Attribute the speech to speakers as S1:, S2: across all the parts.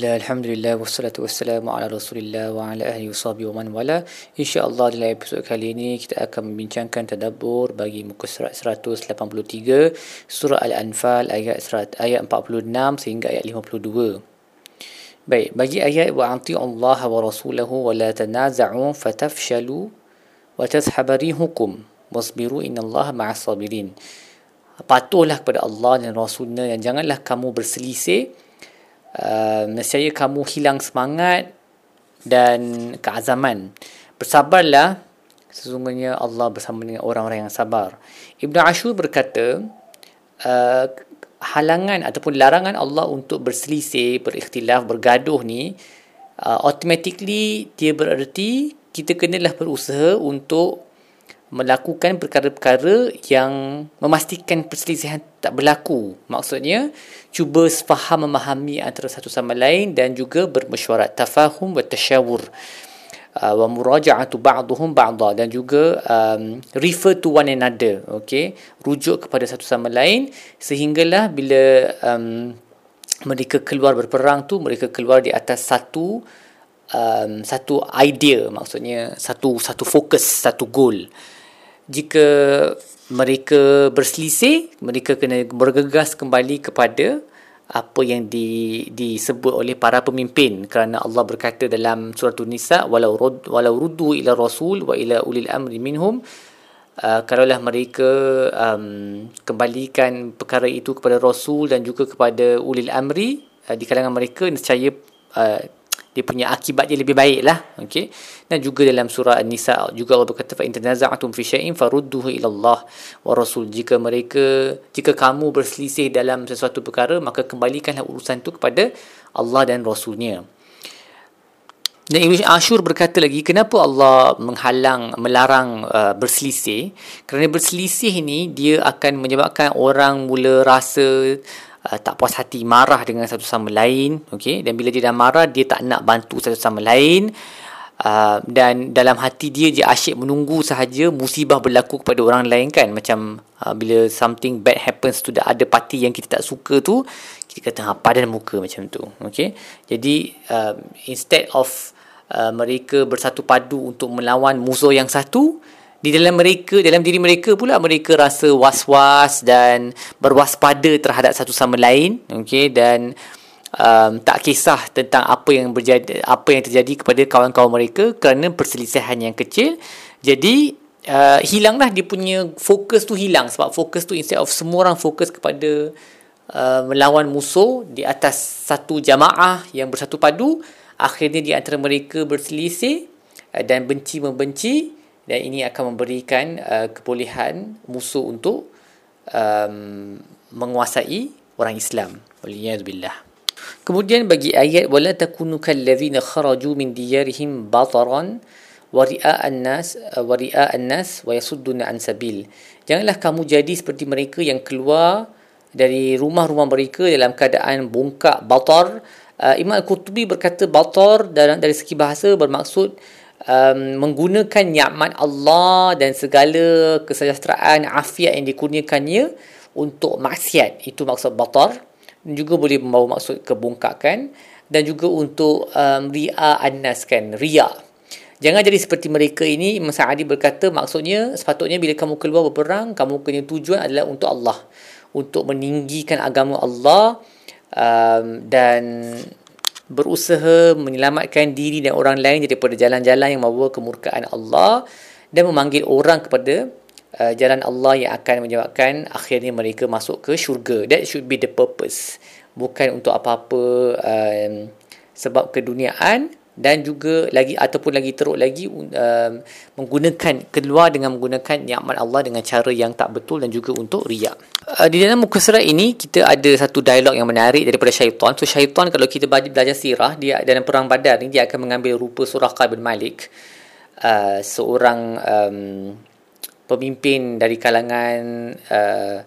S1: Bismillah, Alhamdulillah, wassalatu wassalamu ala rasulillah wa ala ahli wassabi wa man wala. InsyaAllah dalam episod kali ini kita akan membincangkan tadabbur bagi muka surat 183 Surah Al-Anfal ayat, ayat 46 sehingga ayat 52 Baik, bagi ayat wa Allah wa rasulahu wa la tanaza'u fatafshalu wa tazhabarihukum wasbiru innallaha ma'as sabirin. Patuhlah kepada Allah dan Rasulnya dan janganlah kamu berselisih uh, nescaya kamu hilang semangat dan keazaman. Bersabarlah sesungguhnya Allah bersama dengan orang-orang yang sabar. Ibn Ashur berkata uh, halangan ataupun larangan Allah untuk berselisih, berikhtilaf, bergaduh ni uh, automatically dia bererti kita kenalah berusaha untuk melakukan perkara-perkara yang memastikan perselisihan tak berlaku. Maksudnya, cuba faham memahami antara satu sama lain dan juga bermesyuarat tafahum wa tasyawur uh, wa muraja'atu ba'duhum ba'da dan juga um, refer to one another okay rujuk kepada satu sama lain sehinggalah bila um, mereka keluar berperang tu mereka keluar di atas satu um, satu idea maksudnya satu satu fokus satu goal jika mereka berselisih mereka kena bergegas kembali kepada apa yang di, disebut oleh para pemimpin. Kerana Allah berkata dalam surah An-Nisa walau walau ruddu ila rasul wa ila ulil amri minhum uh, kalaulah mereka um, kembalikan perkara itu kepada rasul dan juga kepada ulil amri uh, di kalangan mereka nescaya uh, dia punya akibat dia lebih baik lah okay? dan juga dalam surah An-Nisa juga Allah berkata fa in tanaza'tum fi syai'in farudduhu ila Allah wa rasul jika mereka jika kamu berselisih dalam sesuatu perkara maka kembalikanlah urusan itu kepada Allah dan rasulnya dan Ibn Ashur berkata lagi, kenapa Allah menghalang, melarang uh, berselisih? Kerana berselisih ini, dia akan menyebabkan orang mula rasa uh, tak puas hati marah dengan satu sama lain okey? Dan bila dia dah marah dia tak nak bantu satu sama lain. Uh, dan dalam hati dia dia asyik menunggu sahaja musibah berlaku kepada orang lain kan? Macam uh, bila something bad happens to the other party yang kita tak suka tu kita kata ha padan muka macam tu okey? Jadi uh, instead of uh, mereka bersatu padu untuk melawan musuh yang satu di dalam mereka dalam diri mereka pula mereka rasa was-was dan berwaspada terhadap satu sama lain okey dan um, tak kisah tentang apa yang berjadi apa yang terjadi kepada kawan-kawan mereka kerana perselisihan yang kecil. Jadi uh, hilanglah dia punya fokus tu hilang sebab fokus tu instead of semua orang fokus kepada uh, melawan musuh di atas satu jamaah yang bersatu padu akhirnya di antara mereka berselisih uh, dan benci membenci dan ini akan memberikan uh, kebolehan musuh untuk um, menguasai orang Islam. Waliyadzubillah. Kemudian bagi ayat wala takunu kallazina kharaju min diyarihim bataran wa ri'a an-nas wa ri'a an-nas wa yasudduna an sabil. Janganlah kamu jadi seperti mereka yang keluar dari rumah-rumah mereka dalam keadaan bongkak batar. Uh, Imam Al-Qurtubi berkata batar dalam dari segi bahasa bermaksud um, menggunakan nikmat Allah dan segala kesejahteraan afiat yang dikurniakannya untuk maksiat. Itu maksud batar. Dan juga boleh membawa maksud kebongkakan dan juga untuk um, ria anas kan ria jangan jadi seperti mereka ini. Imam Sa'adi berkata maksudnya sepatutnya bila kamu keluar berperang kamu punya tujuan adalah untuk Allah. Untuk meninggikan agama Allah um, dan berusaha menyelamatkan diri dan orang lain daripada jalan-jalan yang membawa kemurkaan Allah dan memanggil orang kepada uh, jalan Allah yang akan menyebabkan akhirnya mereka masuk ke syurga. That should be the purpose. Bukan untuk apa-apa um, sebab keduniaan dan juga lagi ataupun lagi teruk lagi um, menggunakan keluar dengan menggunakan nikmat Allah dengan cara yang tak betul dan juga untuk riak. Uh, di dalam muka surat ini kita ada satu dialog yang menarik daripada syaitan. So syaitan kalau kita belajar sirah dia dalam perang Badar ni dia akan mengambil rupa Suraqah bin Malik uh, seorang um, pemimpin dari kalangan uh,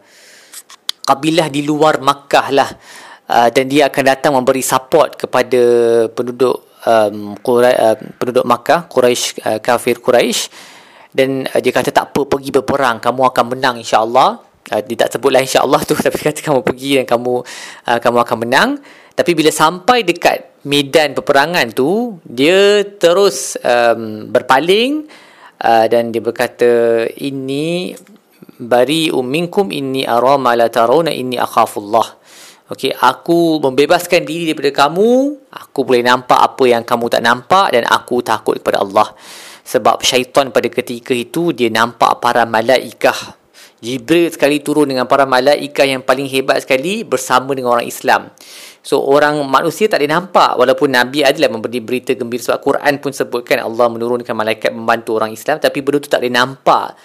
S1: kabilah di luar Makkah lah. Uh, dan dia akan datang memberi support kepada penduduk um, Qura, uh, penduduk Makkah, Quraisy uh, kafir Quraisy dan uh, dia kata tak apa pergi berperang, kamu akan menang insya-Allah. Uh, dia tak sebutlah insya-Allah tu tapi kata kamu pergi dan kamu uh, kamu akan menang Tapi bila sampai dekat medan peperangan tu, dia terus um, berpaling uh, dan dia berkata, ini bari minkum inni ara ma la tarawna inni akhafullah. Okey, aku membebaskan diri daripada kamu. Aku boleh nampak apa yang kamu tak nampak dan aku takut kepada Allah. Sebab syaitan pada ketika itu dia nampak para malaikah Jibril sekali turun dengan para malaikat yang paling hebat sekali bersama dengan orang Islam. So orang manusia tak boleh nampak walaupun Nabi adalah memberi berita gembira sebab Quran pun sebutkan Allah menurunkan malaikat membantu orang Islam tapi benda tu tak boleh nampak.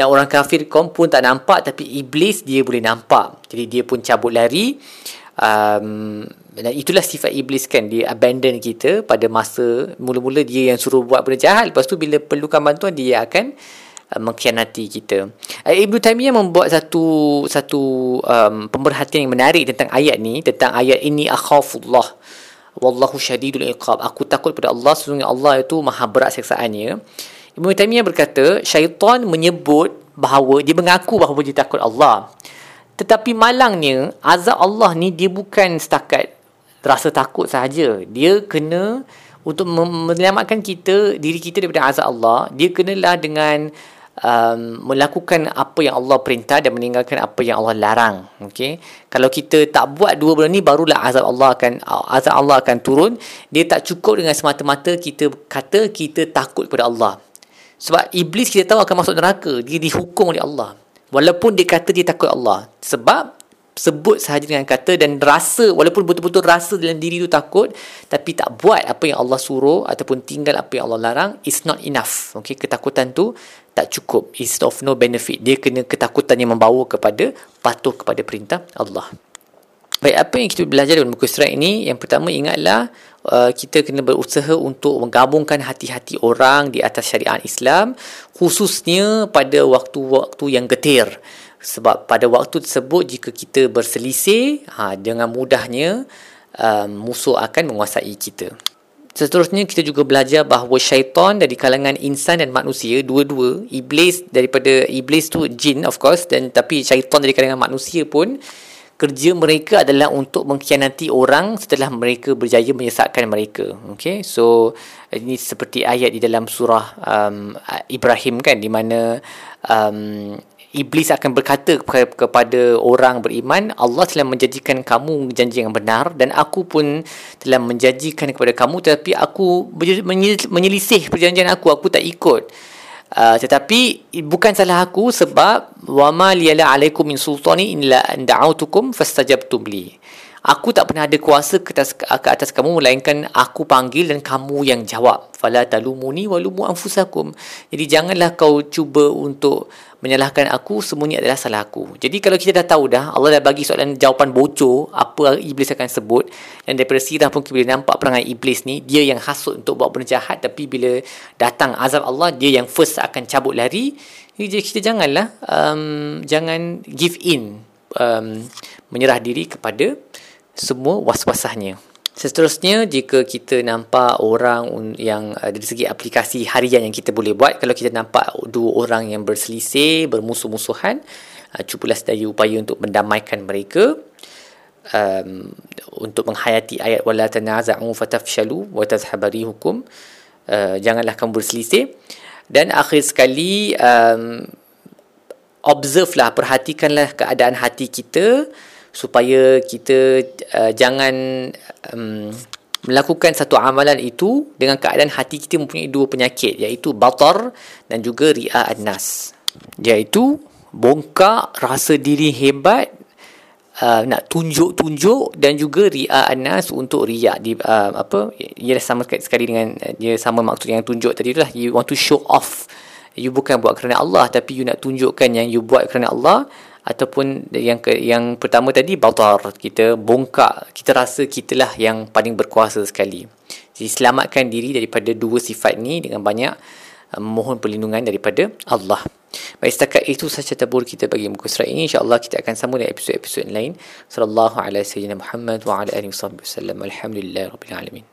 S1: Dan orang kafir kaum pun tak nampak tapi iblis dia boleh nampak. Jadi dia pun cabut lari. Um, dan itulah sifat iblis kan dia abandon kita pada masa mula-mula dia yang suruh buat benda jahat lepas tu bila perlukan bantuan dia akan Uh, mengkhianati kita. Uh, Ibnu Taimiyah membuat satu satu um, pemerhatian yang menarik tentang ayat ni, tentang ayat ini akhafullah. Wallahu syadidul iqab. Aku takut pada Allah, sesungguhnya Allah itu maha berat seksaannya. Ibnu Taimiyah berkata, syaitan menyebut bahawa dia mengaku bahawa dia takut Allah. Tetapi malangnya, azab Allah ni dia bukan setakat rasa takut sahaja. Dia kena untuk menyelamatkan kita, diri kita daripada azab Allah, dia kenalah dengan um, melakukan apa yang Allah perintah dan meninggalkan apa yang Allah larang okey kalau kita tak buat dua benda ni barulah azab Allah akan azab Allah akan turun dia tak cukup dengan semata-mata kita kata kita takut kepada Allah sebab iblis kita tahu akan masuk neraka. Dia dihukum oleh Allah. Walaupun dia kata dia takut Allah. Sebab sebut sahaja dengan kata dan rasa walaupun betul-betul rasa dalam diri tu takut tapi tak buat apa yang Allah suruh ataupun tinggal apa yang Allah larang is not enough. Okey ketakutan tu tak cukup. Is of no benefit. Dia kena ketakutan yang membawa kepada patuh kepada perintah Allah. Baik apa yang kita belajar dalam buku surat ini? Yang pertama ingatlah uh, kita kena berusaha untuk menggabungkan hati-hati orang di atas syariat Islam khususnya pada waktu-waktu yang getir. Sebab pada waktu tersebut jika kita berselisih ha, dengan mudahnya um, musuh akan menguasai kita. Seterusnya kita juga belajar bahawa syaitan dari kalangan insan dan manusia dua-dua iblis daripada iblis tu jin of course dan tapi syaitan dari kalangan manusia pun kerja mereka adalah untuk mengkhianati orang setelah mereka berjaya menyesatkan mereka okay so ini seperti ayat di dalam surah um, Ibrahim kan di mana um, Iblis akan berkata kepada orang beriman, Allah telah menjanjikan kamu janji yang benar dan aku pun telah menjanjikan kepada kamu tetapi aku menyelisih perjanjian aku, aku tak ikut. Uh, tetapi bukan salah aku sebab wama liyala alaikum min sultani illa an da'autukum fastajabtum li. Aku tak pernah ada kuasa ke atas, ke atas kamu melainkan aku panggil dan kamu yang jawab. Fala talumuni walumu anfusakum. Jadi janganlah kau cuba untuk menyalahkan aku semuanya adalah salah aku. Jadi kalau kita dah tahu dah Allah dah bagi soalan jawapan bocor apa iblis akan sebut dan daripada sirah pun kita boleh nampak perangai iblis ni dia yang hasut untuk buat benda jahat tapi bila datang azab Allah dia yang first akan cabut lari. Jadi kita janganlah um, jangan give in um, menyerah diri kepada semua was-wasahnya. Seterusnya jika kita nampak orang yang uh, dari segi aplikasi harian yang kita boleh buat kalau kita nampak dua orang yang berselisih, bermusuh-musuhan, uh, cubalah sedaya upaya untuk mendamaikan mereka. Um, untuk menghayati ayat wala tanaza'u fatafshalu wa tadhhabari hukum. Uh, janganlah kamu berselisih. Dan akhir sekali um, observe lah perhatikanlah keadaan hati kita supaya kita uh, jangan um, melakukan satu amalan itu dengan keadaan hati kita mempunyai dua penyakit iaitu batar dan juga ria an-nas. Iaitu bongkak rasa diri hebat Uh, nak tunjuk-tunjuk dan juga ria anas untuk ria di uh, apa ia sama sekali dengan dia sama maksud yang tunjuk tadi itulah you want to show off. You bukan buat kerana Allah tapi you nak tunjukkan yang you buat kerana Allah ataupun yang ke, yang pertama tadi batar kita bongkak kita rasa kitalah yang paling berkuasa sekali. Jadi selamatkan diri daripada dua sifat ni dengan banyak uh, mohon perlindungan daripada Allah. Baik setakat itu sahaja tabur kita bagi muka surat ini. insyaAllah kita akan sambung dengan episod-episod lain. Sallallahu alaihi wasallam Muhammad wa ala alihi wasallam alhamdulillah alamin